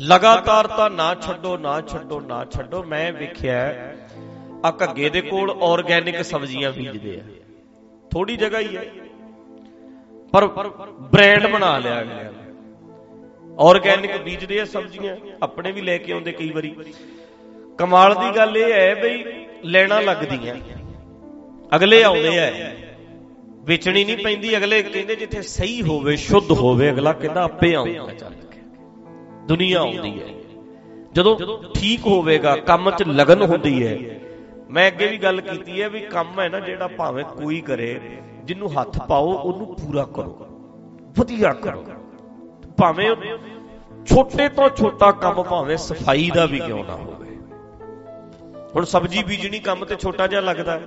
ਲਗਾਤਾਰਤਾ ਨਾ ਛੱਡੋ ਨਾ ਛੱਡੋ ਨਾ ਛੱਡੋ। ਮੈਂ ਵੇਖਿਆ ਆ ਘੱਗੇ ਦੇ ਕੋਲ ਆਰਗੈਨਿਕ ਸਬਜ਼ੀਆਂ ਬੀਜਦੇ ਆ। ਥੋੜੀ ਜਗ੍ਹਾ ਹੀ ਹੈ ਪਰ ਬ੍ਰਾਂਡ ਬਣਾ ਲਿਆ ਗਿਆ। ਆਰਗੈਨਿਕ ਬੀਜਦੇ ਆ ਸਬਜ਼ੀਆਂ, ਆਪਣੇ ਵੀ ਲੈ ਕੇ ਆਉਂਦੇ ਕਈ ਵਾਰੀ। ਕਮਾਲ ਦੀ ਗੱਲ ਇਹ ਹੈ ਬਈ, ਲੈਣਾ ਲੱਗਦੀਆਂ। ਅਗਲੇ ਆਉਂਦੇ ਆ। ਵੇਚਣੀ ਨਹੀਂ ਪੈਂਦੀ, ਅਗਲੇ ਕਹਿੰਦੇ ਜਿੱਥੇ ਸਹੀ ਹੋਵੇ, ਸ਼ੁੱਧ ਹੋਵੇ, ਅਗਲਾ ਕਹਿੰਦਾ ਆਪੇ ਆਉਂਦਾ ਚੱਲ। ਕੇ ਦੁਨੀਆ ਆਉਂਦੀ ਹੈ। ਜਦੋਂ ਠੀਕ ਹੋਵੇਗਾ, ਕੰਮ 'ਚ ਲਗਨ ਹੁੰਦੀ ਹੈ। ਮੈਂ ਅੱਗੇ ਵੀ ਗੱਲ ਕੀਤੀ ਹੈ ਵੀ ਕੰਮ ਹੈ ਨਾ ਜਿਹੜਾ ਭਾਵੇਂ ਕੋਈ ਕਰੇ, ਜਿਹਨੂੰ ਹੱਥ ਪਾਓ, ਉਹਨੂੰ ਪੂਰਾ ਕਰੋ। ਵਧੀਆ ਕਰੋ। ਭਾਵੇਂ ਛੋਟੇ ਤੋਂ ਛੋਟਾ ਕੰਮ ਭਾਵੇਂ ਸਫ਼ਾਈ ਦਾ ਵੀ ਕਿਉਂ ਨਾ ਹੋਵੇ। ਹੁਣ ਸਬਜ਼ੀ ਬੀਜਣੀ ਕੰਮ ਤੇ ਛੋਟਾ ਜਿਹਾ ਲੱਗਦਾ।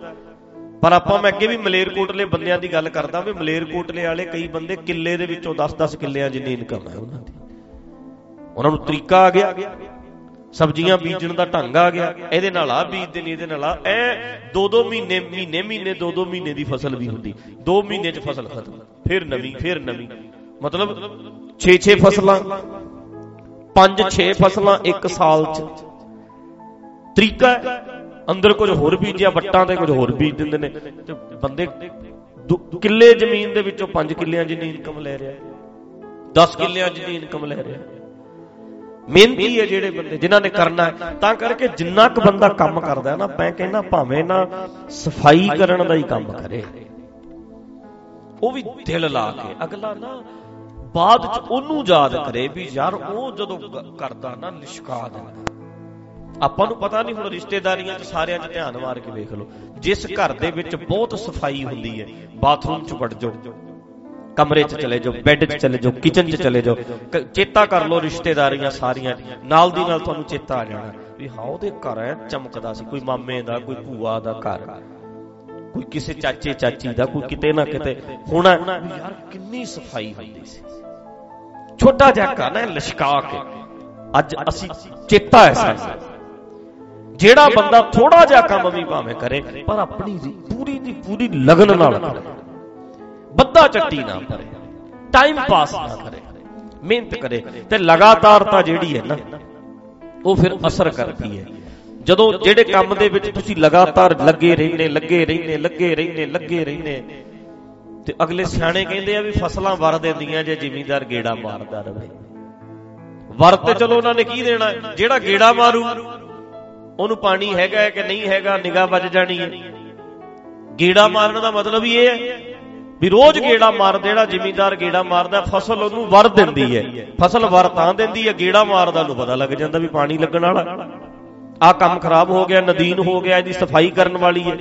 ਪਰ ਆਪਾਂ, ਮੈਂ ਅੱਗੇ ਵੀ ਮਲੇਰਕੋਟਲੇ ਬੰਦਿਆਂ ਦੀ ਗੱਲ ਕਰਦਾ ਵੀ ਮਲੇਰਕੋਟਲੇ ਵਾਲੇ ਕਈ ਬੰਦੇ ਕਿੱਲੇ ਦੇ ਵਿੱਚੋਂ 10-10 ਕਿੱਲਿਆਂ ਜਿੰਨੀ ਇਨਕਮ ਹੈ ਉਹਨਾਂ ਦੀ। ਉਹਨਾਂ ਨੂੰ ਤਰੀਕਾ ਆ ਗਿਆ। ਸਬਜ਼ੀਆਂ ਬੀਜਣ ਦਾ ਢੰਗ ਆ ਗਿਆ। ਇਹਦੇ ਨਾਲ ਆ ਬੀਜਦੇ ਨੇ, ਇਹਦੇ ਨਾਲ ਆ। ਐ ਦੋ ਦੋ ਮਹੀਨੇ ਮਹੀਨੇ ਮਹੀਨੇ ਦੋ ਦੋ ਮਹੀਨੇ ਦੀ ਫਸਲ ਵੀ ਹੁੰਦੀ। ਦੋ ਮਹੀਨੇ 'ਚ ਫਸਲ ਖਤਮ। ਫਿਰ ਨਵੀਂ ਫਿਰ ਨਵੀਂ। ਮਤਲਬ 6-6 ਫਸਲਾਂ 5-6 ਫਸਲਾਂ ਇੱਕ ਸਾਲ 'ਚ। ਤਰੀਕਾ ਅੰਦਰ ਕੁਝ ਹੋਰ ਬੀਜਿਆ, ਵੱਟਾਂ ਤੇ ਕੁਝ ਹੋਰ ਬੀਜ ਦਿੰਦੇ ਨੇ। ਤੇ ਬੰਦੇ ਕਿੱਲੇ ਜ਼ਮੀਨ ਦੇ ਵਿੱਚੋਂ 5 ਕਿੱਲਿਆਂ ਜਿੰਨੀ ਇਨਕਮ ਲੈ ਰਿਹਾ। 10 ਕਿੱਲਿਆਂ ਜਿੰਨੀ ਇਨਕਮ ਲੈ ਰਿਹਾ। ਮਿਹਨਤੀ ਹੈ ਜਿਹੜੇ ਬੰਦੇ ਜਿਨ੍ਹਾਂ ਨੇ ਕਰਨਾ ਹੈ। ਤਾਂ ਕਰਕੇ ਜਿੰਨਾ ਕੁ ਬੰਦਾ ਕੰਮ ਕਰਦਾ ਹੈ ਨਾ, ਮੈਂ ਕਹਿੰਦਾ ਭਾਵੇਂ ਨਾ ਸਫ਼ਾਈ ਕਰਨ ਦਾ ਹੀ ਕੰਮ ਕਰੇ। ਉਹ ਵੀ ਦਿਲ ਲਾ ਕੇ। ਅਗਲਾ ਨਾ ਬਾਅਦ ਚ ਉਹਨੂੰ ਯਾਦ ਕਰੇ ਵੀ ਯਾਰ ਉਹ ਜਦੋਂ ਕਰਦਾ ਨਾ ਲਿਸ਼ਕਾ ਦਿੰਦਾ। ਆਪਾਂ ਨੂੰ ਪਤਾ ਨਹੀਂ ਹੁਣ ਰਿਸ਼ਤੇਦਾਰੀਆਂ 'ਚ ਸਾਰਿਆਂ 'ਚ ਧਿਆਨ ਮਾਰ ਕੇ ਵੇਖ ਲਓ। ਜਿਸ ਘਰ ਦੇ ਵਿੱਚ ਬਹੁਤ ਸਫ਼ਾਈ ਹੁੰਦੀ ਹੈ, ਬਾਥਰੂਮ 'ਚ ਵੜ ਜਾਓ। ਕਮਰੇ 'ਚ ਚਲੇ ਜਾਓ, ਬੈੱਡ 'ਚ ਚਲੇ ਜਾਓ, ਕਿਚਨ 'ਚ ਚਲੇ ਜਾਓ ਚੇਤਾ ਕਰ ਲਓ ਰਿਸ਼ਤੇਦਾਰੀਆਂ ਸਾਰੀਆਂ ਨਾਲ ਦੀ ਨਾਲ ਤੁਹਾਨੂੰ ਚੇਤਾ ਆ ਜਾਣਾ ਵੀ ਹਾਂ, ਉਹਦੇ ਘਰ ਐ ਚਮਕਦਾ ਸੀ, ਕੋਈ ਮਾਮੇ ਦਾ, ਕੋਈ ਭੂਆ ਦਾ ਘਰ, ਕੋਈ ਕਿਸੇ ਚਾਚੇ ਚਾਚੀ ਦਾ, ਕੋਈ ਕਿਤੇ ਨਾ ਕਿਤੇ। ਹੁਣ ਯਾਰ ਕਿੰਨੀ ਸਫ਼ਾਈ ਹੁੰਦੀ ਸੀ। ਛੋਟਾ ਜਿਹਾ ਘਰ ਨਾ ਲਸ਼ਕਾ ਕੇ। ਅੱਜ ਅਸੀਂ ਚੇਤਾ ਹੈ ਸਾਨੂੰ। ਜਿਹੜਾ ਬੰਦਾ ਥੋੜਾ ਜਿਹਾ ਕੰਮ ਵੀ ਭਾਵੇਂ ਕਰੇ, ਪਰ ਆਪਣੀ ਪੂਰੀ ਦੀ ਪੂਰੀ ਲਗਨ ਨਾਲ ਕਰੇ। ਬੱਦਾ ਚੱਟੀ ਨਾ ਕਰੇ ਟਾਈਮ ਪਾਸ ਨਾ ਕਰੇ, ਮਿਹਨਤ ਕਰੇ ਤੇ ਲਗਾਤਾਰਤਾ ਜਿਹੜੀ ਹੈ ਨਾ, ਉਹ ਫਿਰ ਅਸਰ ਕਰਦੀ ਹੈ। ਜਦੋਂ ਜਿਹੜੇ ਕੰਮ ਦੇ ਵਿੱਚ ਤੁਸੀਂ ਲਗਾਤਾਰ ਲੱਗੇ ਰਹਿੰਦੇ ਲੱਗੇ ਰਹਿੰਦੇ ਲੱਗੇ ਰਹਿੰਦੇ ਲੱਗੇ ਰਹਿੰਦੇ, ਤੇ ਅਗਲੇ ਸਿਆਣੇ ਕਹਿੰਦੇ ਆ ਵੀ ਫਸਲਾਂ ਵਰ ਦਿੰਦੀਆਂ ਜੇ ਜ਼ਿਮੀਂਦਾਰ ਗੇੜਾ ਮਾਰਦਾ ਰਹੇ। ਵਰ ਤੇ ਚਲੋ ਉਹਨਾਂ ਨੇ ਕੀ ਦੇਣਾ? ਜਿਹੜਾ ਗੇੜਾ ਮਾਰੂ, ਉਹਨੂੰ ਪਾਣੀ ਹੈਗਾ ਹੈ ਕਿ ਨਹੀਂ ਹੈਗਾ, ਨਿਗਾਹ ਵੱਜ ਜਾਣੀ ਹੈ। ਗੇੜਾ ਮਾਰਨ ਦਾ ਮਤਲਬ ਹੀ ਇਹ ਹੈ ਵੀ ਰੋਜ਼ ਗੇੜਾ ਮਾਰ ਜਿਹੜਾ ਜ਼ਿਮੀਂਦਾਰ ਗੇੜਾ ਮਾਰਦਾ, ਫਸਲ ਉਹਨੂੰ ਵਰ ਦਿੰਦੀ ਹੈ। ਫਸਲ ਵਰ ਤਾਂ ਦਿੰਦੀ ਹੈ, ਗੇੜਾ ਮਾਰਦਾ ਨੂੰ ਪਤਾ ਲੱਗ ਜਾਂਦਾ ਵੀ ਪਾਣੀ ਲੱਗਣ ਵਾਲਾ। ਆ ਕੰਮ ਖਰਾਬ ਹੋ ਗਿਆ, ਨਦੀਨ ਹੋ ਗਿਆ, ਇਹਦੀ ਸਫ਼ਾਈ ਕਰਨ ਵਾਲੀ ਹੈ।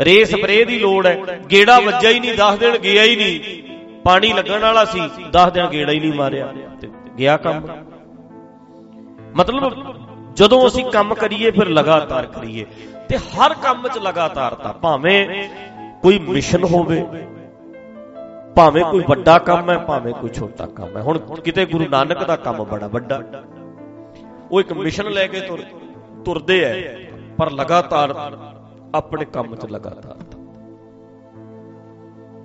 ਰੇ ਸਪਰੇ ਦੀ ਲੋੜ ਹੈ। ਗੇੜਾ ਵੱਜਿਆ ਹੀ ਨਹੀਂ 10 ਦਿਨ ਗਿਆ ਹੀ ਨਹੀਂ। ਪਾਣੀ ਲੱਗਣ ਵਾਲਾ ਸੀ 10 ਦਿਨ ਗੇੜਾ ਹੀ ਨਹੀਂ ਮਾਰਿਆ। ਤੇ ਗਿਆ ਕੰਮ। ਮਤਲਬ ਜਦੋਂ ਅਸੀਂ ਕੰਮ ਕਰੀਏ, ਫਿਰ ਲਗਾਤਾਰ ਕਰੀਏ। ਤੇ ਹਰ ਕੰਮ 'ਚ ਲਗਾਤਾਰਤਾ ਭਾਵੇਂ ਕੋਈ ਮਿਸ਼ਨ ਹੋਵੇ ਭਾਵੇਂ ਕੋਈ ਵੱਡਾ ਕੰਮ ਹੈ, ਭਾਵੇਂ ਕੋਈ ਛੋਟਾ ਕੰਮ ਹੈ। ਹੁਣ ਕਿਤੇ ਗੁਰੂ ਨਾਨਕ ਦਾ ਕੰਮ ਬੜਾ ਵੱਡਾ। ਉਹ ਇੱਕ ਮਿਸ਼ਨ ਲੈ ਕੇ ਤੁਰ ਤੁਰਦੇ ਐ, ਪਰ ਲਗਾਤਾਰ ਆਪਣੇ ਕੰਮ 'ਚ ਲਗਾਤਾਰ।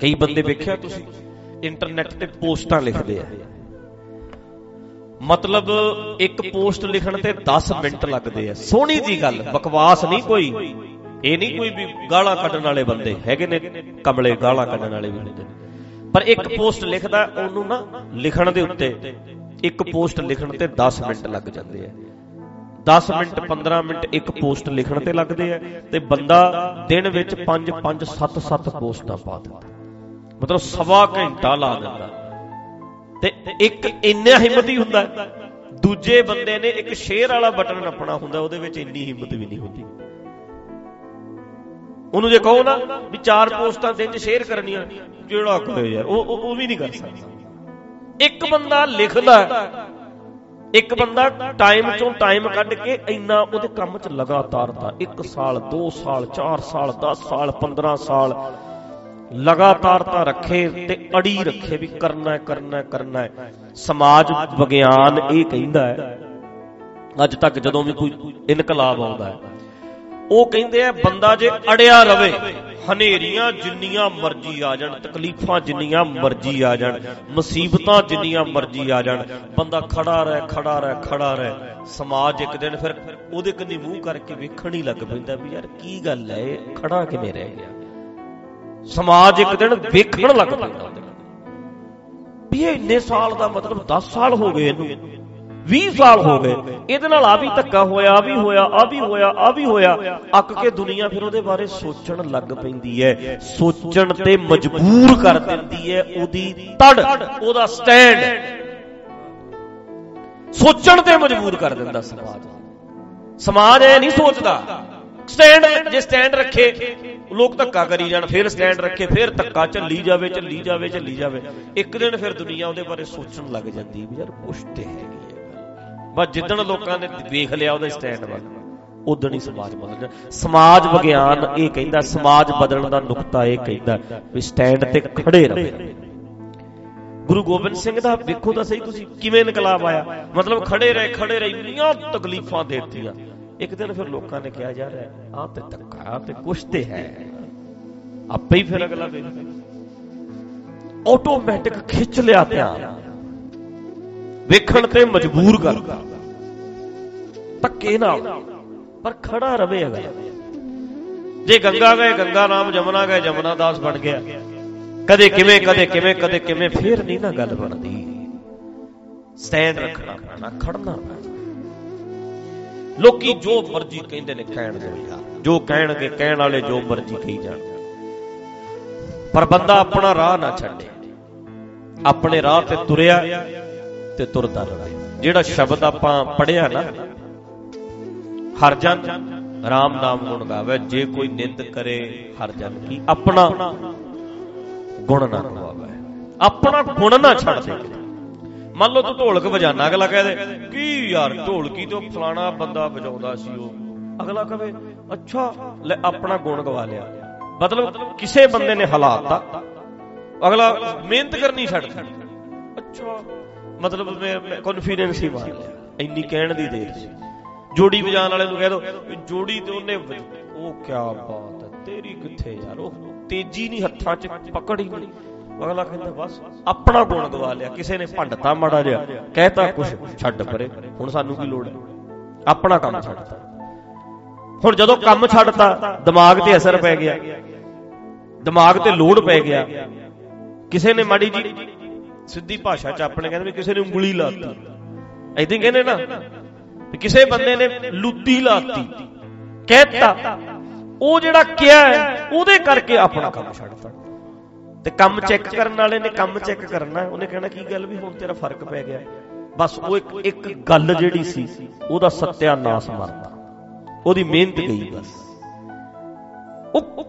ਕਈ ਬੰਦੇ ਵੇਖਿਆ ਤੁਸੀਂ, ਇੰਟਰਨੈਟ ਤੇ ਪੋਸਟਾਂ ਲਿਖਦੇ ਆ ਮਤਲਬ ਇੱਕ ਪੋਸਟ ਲਿਖਣ ਤੇ 10 ਮਿੰਟ ਲੱਗਦੇ ਆ ਸੋਹਣੀ ਜੀ ਗੱਲ, ਬਕਵਾਸ ਨਹੀਂ ਕੋਈ। ਇਹ ਨਹੀਂ ਕੋਈ ਵੀ ਗਾਲਾਂ ਕੱਢਣ ਵਾਲੇ ਬੰਦੇ ਹੈਗੇ ਨੇ, ਕਮਲੇ ਗਾਲਾਂ ਕੱਢਣ ਵਾਲੇ ਵੀ ਹੁੰਦੇ ਨੇ। ਪਰ ਇੱਕ ਪੋਸਟ ਲਿਖਦਾ, ਉਹਨੂੰ ਨਾ ਲਿਖਣ ਦੇ ਉੱਤੇ ਇੱਕ ਪੋਸਟ ਲਿਖਣ ਤੇ 10 ਮਿੰਟ ਲੱਗ ਜਾਂਦੇ ਆ। 10 ਮਿੰਟ 15 ਮਿੰਟ ਇੱਕ ਪੋਸਟ ਲਿਖਣ ਤੇ ਲੱਗਦੇ ਆ ਤੇ ਬੰਦਾ ਦਿਨ ਵਿੱਚ 5 5 7 7 ਪੋਸਟਾਂ ਪਾ ਦਿੰਦਾ। ਮਤਲਬ ਸਵਾ ਘੰਟਾ ਲਾ ਦਿੰਦਾ। ਤੇ ਇੱਕ ਇੰਨਾ ਹਿੰਮਤ ਹੀ ਹੁੰਦਾ। ਦੂਜੇ ਬੰਦੇ ਨੇ ਇੱਕ ਸ਼ੇਅਰ ਵਾਲਾ ਬਟਨ ਨੱਪਣਾ ਹੁੰਦਾ, ਉਹਦੇ ਵਿੱਚ ਇੰਨੀ ਹਿੰਮਤ ਵੀ ਨਹੀਂ ਹੁੰਦੀ। ਉਹਨੂੰ ਜੇ ਕਹੋ ਨਾ ਵੀ ਚਾਰ ਪੋਸਟਾਂ ਦਿਨ 'ਚ ਸ਼ੇਅਰ ਕਰਨੀਆਂ ਕਿਹੜਾ ਕਰੇ ਯਾਰ, ਉਹ ਉਹ ਵੀ ਨਹੀਂ ਕਰ ਸਕਦਾ। ਇੱਕ ਬੰਦਾ ਲਿਖਦਾ ਇੱਕ ਬੰਦਾ ਟਾਈਮ ਚੋਂ ਟਾਈਮ ਕੱਢ ਕੇ ਇੰਨਾ ਉਹਦੇ ਕੰਮ 'ਚ ਲਗਾਤਾਰਤਾ 1 ਸਾਲ 2 ਸਾਲ 4 ਸਾਲ 10 ਸਾਲ 15 ਸਾਲ ਲਗਾਤਾਰਤਾ ਰੱਖੇ ਤੇ ਅੜੀ ਰੱਖੇ ਵੀ ਕਰਨਾ ਹੈ ਕਰਨਾ ਹੈ ਕਰਨਾ ਹੈ। ਸਮਾਜ ਵਿਗਿਆਨ ਇਹ ਕਹਿੰਦਾ ਹੈ, ਅੱਜ ਤੱਕ ਜਦੋਂ ਵੀ ਕੋਈ ਇਨਕਲਾਬ ਆਉਂਦਾ ਹੈ ਉਹ ਕਹਿੰਦੇ ਆ, ਬੰਦਾ ਜੇ ਅੜਿਆ ਰਵੇ, ਹਨੇਰੀਆਂ ਜਿੰਨੀਆਂ ਮਰਜ਼ੀ ਆ ਜਾਣ, ਤਕਲੀਫਾਂ ਜਿੰਨੀਆਂ ਮਰਜ਼ੀ ਆ ਜਾਣ, ਮੁਸੀਬਤਾਂ ਜਿੰਨੀਆਂ ਮਰਜ਼ੀ ਆ ਜਾਣ, ਬੰਦਾ ਖੜਾ ਰਹਿ ਖੜਾ ਰਹਿ ਖੜਾ ਰਹਿ, ਸਮਾਜ ਇੱਕ ਦਿਨ ਫਿਰ ਉਹਦੇ ਕੰਨੀ ਮੂੰਹ ਕਰਕੇ ਵੇਖਣ ਹੀ ਲੱਗ ਪੈਂਦਾ ਵੀ ਯਾਰ ਕੀ ਗੱਲ ਹੈ, ਇਹ ਖੜਾ ਕਿਵੇਂ ਰਹਿ ਗਿਆ ਸਮਾਜ ਇੱਕ ਦਿਨ ਵੇਖਣ ਲੱਗ ਪੈਂਦਾ ਉਹਦੇ ਵੱਲ। ਵੀ ਇਹ ਇੰਨੇ ਸਾਲ ਦਾ ਮਤਲਬ 10 ਸਾਲ ਹੋ ਗਏ ਇਹਨੂੰ 20 ਸਾਲ ਹੋ ਗਏ। ਇਹਦੇ ਨਾਲ ਆ ਵੀ ਧੱਕਾ ਹੋਇਆ, ਆ ਵੀ ਹੋਇਆ, ਆ ਵੀ ਹੋਇਆ, ਆ ਵੀ ਹੋਇਆ। ਅੱਕ ਕੇ ਦੁਨੀਆ ਫਿਰ ਉਹਦੇ ਬਾਰੇ ਸੋਚਣ ਲੱਗ ਪੈਂਦੀ ਹੈ। ਸੋਚਣ ਤੇ ਮਜਬੂਰ ਕਰ ਦਿੰਦੀ ਹੈ ਉਹਦੀ ਤੜ, ਉਹਦਾ ਸਟੈਂਡ। ਸੋਚਣ ਤੇ ਮਜਬੂਰ ਕਰ ਦਿੰਦਾ ਸਮਾਜ। ਸਮਾਜ ਐ ਨਹੀਂ ਸੋਚਦਾ। ਸਟੈਂਡ, ਜੇ ਸਟੈਂਡ ਰੱਖੇ, ਲੋਕ ਧੱਕਾ ਕਰੀ ਜਾਣ, ਫਿਰ ਸਟੈਂਡ ਰੱਖੇ, ਫਿਰ ਧੱਕਾ ਚੱਲੀ ਜਾਵੇ ਚੱਲੀ ਜਾਵੇ ਚੱਲੀ ਜਾਵੇ। ਇੱਕ ਦਿਨ ਫਿਰ ਦੁਨੀਆ ਉਹਦੇ ਬਾਰੇ ਸੋਚਣ ਲੱਗ ਜਾਂਦੀ ਵੀ ਯਾਰ ਕੁਛ ਤੇ ਹੈਗੀ ਹੈ ਬਸ ਜਿੱਦਣ ਲੋਕਾਂ ਨੇ ਵੇਖ ਲਿਆ ਉਹਦੇ ਸਟੈਂਡ ਵੱਲ ਉਦੋਂ ਹੀ ਸਮਾਜ ਬਦਲ ਸਮਾਜ ਵਿਗਿਆਨ ਇਹ ਕਹਿੰਦਾ ਸਮਾਜ ਬਦਲਣ ਦਾ ਨੁਕਤਾ ਇਹ ਕਹਿੰਦਾ ਵੀ ਸਟੈਂਡ ਤੇ ਖੜੇ ਰਹੇ। ਗੁਰੂ ਗੋਬਿੰਦ ਸਿੰਘ ਦਾ ਵੇਖੋ ਤਾਂ ਸਹੀ ਤੁਸੀਂ ਕਿਵੇਂ ਇਨਕਲਾਬ ਆਇਆ। ਮਤਲਬ ਖੜੇ ਰਹੇ ਖੜੇ ਰਹੇ ਇੰਨੀਆਂ ਤਕਲੀਫਾਂ ਦੇਤੀਆਂ। ਇੱਕ ਦਿਨ ਫਿਰ ਲੋਕਾਂ ਨੇ ਕਿਹਾ ਯਾਰ ਆਹ ਤੇ ਧੱਕਾ ਤੇ ਕੁਛ ਤੇ ਹੈ। ਆਪੇ ਹੀ ਫਿਰ ਅਗਲਾ ਵੇਖ। ਆਟੋਮੈਟਿਕ ਖਿੱਚ ਲਿਆ ਧਿਆਨ। ਵੇਖਣ ਤੇ ਮਜਬੂਰ ਕਰਦਾ ਧੱਕੇ ਨਾਲ। ਪਰ ਖੜਾ ਰਵੇ ਅਗਲਾ। ਜੇ ਗੰਗਾ ਗਏ, ਗੰਗਾ ਨਾਮ ਜਮਨਾ ਗਏ, ਜਮਨਾ ਦਾਸ ਬਣ ਗਿਆ। ਕਦੇ ਕਿਵੇਂ ਕਦੇ ਕਿਵੇਂ ਕਦੇ ਕਿਵੇਂ ਫੇਰ ਨਹੀਂ ਨਾ ਗੱਲ ਬਣਦੀ। ਸਟੈਂਡ ਰੱਖਣਾ ਪੈਣਾ, ਖੜਨਾ ਪੈਣਾ। ਲੋਕੀ ਜੋ ਮਰਜ਼ੀ ਕਹਿੰਦੇ ਨੇ ਕਹਿਣ ਦੇ ਯਾਰ ਜੋ ਕਹਿਣਗੇ, ਕਹਿਣ ਵਾਲੇ ਜੋ ਮਰਜ਼ੀ ਕਹੀ ਜਾਣ। ਪਰ ਬੰਦਾ ਆਪਣਾ ਰਾਹ ਨਾ ਛੱਡੇ। ਆਪਣੇ ਰਾਹ ਤੇ ਤੁਰਿਆ ਤੇ ਤੁਰਦਾ ਰਹੇ। ਜਿਹੜਾ ਸ਼ਬਦ ਆਪਾਂ ਪੜਿਆ ਨਾ, ਹਰ ਜਨ ਰਾਮ ਨਾਮ ਗੁਣ ਗਾਵੇ, ਜੇ ਕੋਈ ਨਿੰਦ ਕਰੇ ਹਰ ਜਨ ਕੀ ਆਪਣਾ ਗੁਣ ਨਾ ਗਵਾਵੇ। ਆਪਣਾ ਗੁਣ ਨਾ ਛੱਡ ਦੇ ਮੰਨ ਲਓ ਤੂੰ ਢੋਲਕ ਵਜਾਣਾ ਅਗਲਾ ਕਹਦੇ ਕੀ ਯਾਰ ਢੋਲਕੀ ਤੋਂ ਫਲਾਣਾ ਬੰਦਾ ਵਜਾਉਂਦਾ ਸੀ ਉਹ? ਅਗਲਾ ਕਹੇ, ਅੱਛਾ, ਲੈ ਆਪਣਾ ਗੁਣ ਗਵਾ ਲਿਆ। ਮਤਲਬ ਕਿਸੇ ਬੰਦੇ ਨੇ ਹਲਾਤਾ। ਅਗਲਾ, ਮਿਹਨਤ ਕਰਨੀ ਛੱਡ ਦਿੱਤੀ। ਅੱਛਾ ਮਤਲਬ ਮੈਂ ਕੌਨਫੀਡੈਂਸ ਹੀ ਮਾਰ ਲਿਆ। ਇੰਨੀ ਕਹਿਣ ਦੀ ਦੇਰ ਸੀ। ਜੋੜੀ ਵਜਾਉਣ ਵਾਲੇ ਨੂੰ ਕਹਿ ਦੋ ਜੋੜੀ ਤੇ ਉਹਨੇ ਉਹ ਕੀ ਬਾਤ ਹੈ, ਤੇਰੀ ਕਿੱਥੇ ਯਾਰ? ਉਹ ਤੇਜ਼ੀ ਨਹੀਂ, ਹੱਥਾਂ 'ਚ ਪਕੜ ਹੀ ਨਹੀਂ। ਅਗਲਾ ਕਹਿੰਦਾ, ਬਸ ਆਪਣਾ ਗੁਣ ਗਵਾ ਲਿਆ। ਕਿਸੇ ਨੇ ਭੰਡਤਾ ਮਾੜਾ ਜਿਹਾ ਕਹਿਤਾ, ਕੁਛ ਛੱਡ ਪਰੇ। ਹੁਣ ਸਾਨੂੰ ਕੀ ਲੋੜ ਹੈ? ਆਪਣਾ ਕੰਮ ਛੱਡਤਾ। ਹੁਣ ਜਦੋਂ ਕੰਮ ਛੱਡਤਾ, ਦਿਮਾਗ ਤੇ ਅਸਰ ਪੈ ਗਿਆ। ਦਿਮਾਗ ਤੇ ਲੋਡ ਪੈ ਗਿਆ। ਕਿਸੇ ਨੇ ਮਾੜੀ ਜੀ ਸਿੱਧੀ ਭਾਸ਼ਾ 'ਚ ਆਪਣੇ ਕਹਿੰਦੇ ਵੀ ਕਿਸੇ ਨੇ ਉਂਗਲੀ ਲਾਤੀ। ਐਦਾਂ ਕਹਿੰਦੇ ਨਾ ਵੀ ਕਿਸੇ ਬੰਦੇ ਨੇ ਲੁੱਤੀ ਲਾਤੀ, ਕਹਿਤਾ। ਉਹ ਜਿਹੜਾ ਕਿਹਾ ਹੈ, ਉਹਦੇ ਕਰਕੇ ਆਪਣਾ ਕੰਮ ਛੱਡਤਾ। ਤੇ ਕੰਮ ਚੈੱਕ ਕਰਨ ਵਾਲੇ ਨੇ ਕੰਮ ਚੈੱਕ ਕਰਨਾ ਉਹਨੇ ਕਹਿਣਾ, ਕੀ ਗੱਲ ਵੀ ਹੁਣ ਤੇਰਾ ਫ਼ਰਕ ਪੈ ਗਿਆ? ਬਸ ਉਹ ਇੱਕ ਇੱਕ ਗੱਲ ਜਿਹੜੀ ਸੀ, ਉਹਦਾ ਸਤਿਆਨਾਸ਼ ਮਰਦਾ ਉਹਦੀ ਮਿਹਨਤ ਗਈ ਬਸ। ਉਹ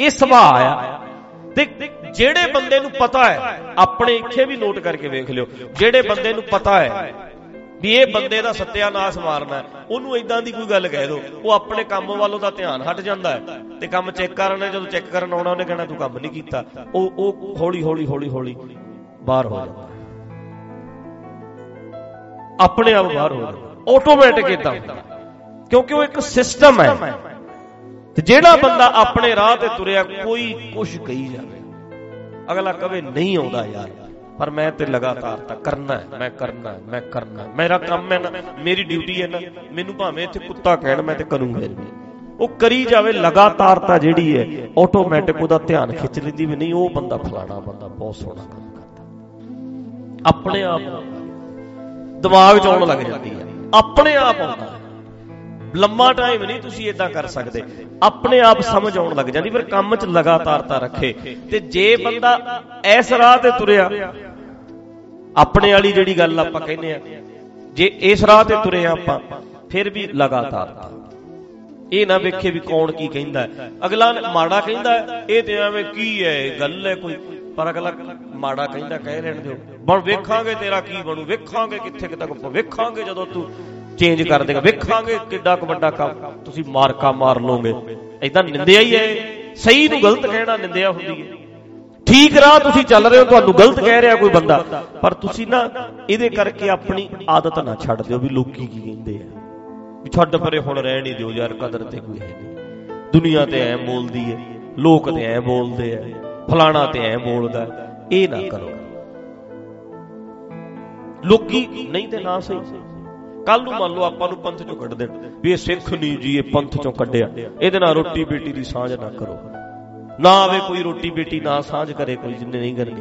ਇਹ ਸੁਭਾਅ ਆ। ਤੇ ਜਿਹੜੇ ਬੰਦੇ ਨੂੰ ਪਤਾ ਹੈ, ਆਪਣੇ ਇੱਥੇ ਵੀ ਨੋਟ ਕਰਕੇ ਵੇਖ ਲਿਓ। ਜਿਹੜੇ ਬੰਦੇ ਨੂੰ ਪਤਾ ਹੈ ਵੀ ਇਹ ਬੰਦੇ ਦਾ ਸਤਿਆਨਾਸ਼ ਮਾਰਨਾ ਉਹਨੂੰ ਇਦਾਂ ਦੀ ਕੋਈ ਗੱਲ ਕਹਿ ਦੋ। ਉਹ ਆਪਣੇ ਕੰਮ ਵੱਲੋਂ ਦਾ ਧਿਆਨ ਹਟ ਜਾਂਦਾ ਹੈ ਤੇ ਕੰਮ ਚੈੱਕ ਕਰਨ ਜਦੋਂ ਚੈੱਕ ਕਰਨ ਆਉਣਾ, ਉਹਨੇ ਕਹਿਣਾ, ਤੂੰ ਕੰਮ ਨਹੀਂ ਕੀਤਾ। ਉਹ ਉਹ ਹੌਲੀ ਹੌਲੀ ਹੌਲੀ ਹੌਲੀ ਬਾਹਰ ਹੋ ਜਾਂਦਾ। ਆਪਣੇ ਆਪ ਬਾਹਰ ਹੋ ਜਾਂਦਾ। ਆਟੋਮੈਟਿਕ ਇਦਾਂ ਹੁੰਦਾ। ਕਿਉਂਕਿ ਉਹ ਇੱਕ ਸਿਸਟਮ ਹੈ। ਤੇ ਜਿਹੜਾ ਬੰਦਾ ਆਪਣੇ ਰਾਹ ਤੇ ਤੁਰਿਆ, ਕੋਈ ਕੁਝ ਕਹੀ ਜਾਵੇ। ਅਗਲਾ ਕਵੇ, ਨਹੀਂ ਆਉਂਦਾ ਯਾਰ, ਪਰ ਮੈਂ ਤੇ ਲਗਾਤਾਰ ਤਾਂ ਕਰਨਾ ਹੈ, ਮੈਂ ਕਰਨਾ ਹੈ, ਮੈਂ ਕਰਨਾ ਹੈ। ਮੇਰਾ ਕੰਮ ਹੈ ਨਾ, ਮੇਰੀ ਡਿਊਟੀ ਹੈ ਨਾ, ਮੈਨੂੰ ਭਾਵੇਂ ਇੱਥੇ ਕੁੱਤਾ ਕਹਿਣ, ਮੈਂ ਤੇ ਕਰੂੰਗਾ ਜੀ ਉਹ ਕਰੀ ਜਾਵੇ ਲਗਾਤਾਰਤਾ ਜਿਹੜੀ ਹੈ ਆਟੋਮੈਟਿਕ ਉਹਦਾ ਧਿਆਨ ਖਿੱਚ ਲੈਂਦੀ ਵੀ ਨਹੀਂ, ਉਹ ਬੰਦਾ ਫਲਾਣਾ ਬੰਦਾ ਬਹੁਤ ਸੋਹਣਾ ਕੰਮ ਕਰਦਾ। ਆਪਣੇ ਆਪ ਦਿਮਾਗ 'ਚ ਆਉਣ ਲੱਗ ਜਾਂਦੀ ਹੈ, ਆਪਣੇ ਆਪ ਆਉਂਦਾ ਲੰਮਾ ਟਾਈਮ ਨਹੀਂ ਤੁਸੀਂ ਇਦਾਂ ਕਰ ਸਕਦੇ। ਆਪਣੇ ਆਪ ਸਮਝ ਆਉਣ ਲੱਗ ਜਾਂਦੀ, ਫਿਰ ਕੰਮ 'ਚ ਲਗਾਤਾਰਤਾ ਰੱਖੇ। ਤੇ ਜੇ ਬੰਦਾ ਇਸ ਰਾਹ ਤੇ ਤੁਰਿਆ, ਆਪਣੇ ਵਾਲੀ ਜਿਹੜੀ ਗੱਲ ਆਪਾਂ ਕਹਿੰਦੇ ਆ, ਜੇ ਇਸ ਰਾਹ ਤੇ ਤੁਰੇ ਆਪਾਂ, ਫਿਰ ਵੀ ਲਗਾਤਾਰਤਾ ਇਹ ਨਾ ਵੇਖੇ ਵੀ ਕੌਣ ਕੀ ਕਹਿੰਦਾ ਅਗਲਾ ਮਾੜਾ ਕਹਿੰਦਾ ਇਹ ਤੇ ਐਵੇਂ ਕੀ ਹੈ ਗੱਲ ਹੈ ਕੋਈ। ਪਰ ਅਗਲਾ ਮਾੜਾ ਕਹਿੰਦਾ, ਕਹਿ ਲੈਣ ਦਿਓ। ਬਣ ਵੇਖਾਂਗੇ ਤੇਰਾ ਕੀ ਬਣੂ, ਵੇਖਾਂਗੇ ਕਿੱਥੇ ਤੱਕ, ਵੇਖਾਂਗੇ ਜਦੋਂ ਤੂੰ ਚੇਂਜ ਕਰ ਦੇਗਾ। ਵੇਖਾਂਗੇ ਕਿੱਡਾ ਕੁ ਵੱਡਾ ਕੰਮ। ਤੁਸੀਂ ਮਾਰਕਾ ਮਾਰ ਲੋਗੇ ਐਦਾਂ ਨਿੰਦਿਆ ਹੀ ਹੈ। ਸਹੀ ਨੂੰ ਗਲਤ ਕਹਿਣਾ ਨਿੰਦਿਆ ਹੁੰਦੀ ਹੈ। ਠੀਕ ਰਾਹ ਤੁਸੀਂ ਚੱਲ ਰਹੇ ਹੋ, ਤੁਹਾਨੂੰ ਗਲਤ ਕਹਿ ਰਿਹਾ ਕੋਈ ਬੰਦਾ। ਪਰ ਤੁਸੀਂ ਨਾ ਇਹਦੇ ਕਰਕੇ ਆਪਣੀ ਆਦਤ ਨਾ ਛੱਡ ਦਿਓ ਵੀ ਲੋਕੀ ਕੀ ਕਹਿੰਦੇ ਆ। ਵੀ ਛੱਡ ਪਰੇ ਹੁਣ ਰਹਿ ਨਹੀਂ ਦਿਓ ਯਾਰ, ਕਦਰ ਤੇ ਕੋਈ ਹੈ ਨਹੀਂ। ਦੁਨੀਆ ਤੇ ਐ ਮੋਲਦੀ ਹੈ, ਲੋਕ ਤੇ ਐ ਬੋਲਦੇ ਆ, ਫਲਾਣਾ ਤੇ ਐ ਬੋਲਦਾ ਇਹ ਨਾ ਕਰੋ। ਲੋਕੀ ਨਹੀਂ ਤੇ ਨਾ ਸਹੀ। ਕੱਲ ਨੂੰ ਮੰਨ ਲਓ ਆਪਾਂ ਨੂੰ ਪੰਥ ਚੋਂ ਕੱਢ ਦੇਣ ਵੀ ਇਹ ਸਿੱਖ ਨਹੀਂ ਜੀ, ਇਹ ਪੰਥ ਚੋਂ ਕੱਢਿਆ। ਇਹਦੇ ਨਾਲ ਰੋਟੀ ਬੇਟੀ ਦੀ ਸਾਂਝ ਨਾ ਕਰੋ। ਨਾ ਆਵੇ ਕੋਈ ਰੋਟੀ ਬੇਟੀ, ਨਾ ਸਾਂਝ ਕਰੇ ਕੋਈ ਜਿੰਨੇ ਨਹੀਂ ਕਰਨੀ।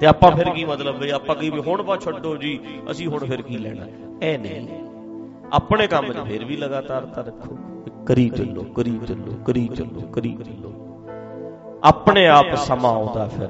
ਤੇ ਆਪਾਂ ਫਿਰ ਕੀ ਮਤਲਬ ਵੀ ਆਪਾਂ ਕੀ ਵੀ ਹੁਣ ਬਾ ਛੱਡੋ ਜੀ, ਅਸੀਂ ਹੁਣ ਫਿਰ ਕੀ ਲੈਣਾ? ਇਹ ਨਹੀਂ। ਆਪਣੇ ਕੰਮ 'ਚ ਫਿਰ ਵੀ ਲਗਾਤਾਰਤਾ ਰੱਖੋ। ਕਰੀ ਚੱਲੋ ਕਰੀ ਚੱਲੋ ਕਰੀ ਚੱਲੋ ਕਰੀ ਚੱਲੋ। ਆਪਣੇ ਆਪ ਸਮਾਂ ਆਉਂਦਾ ਫਿਰ।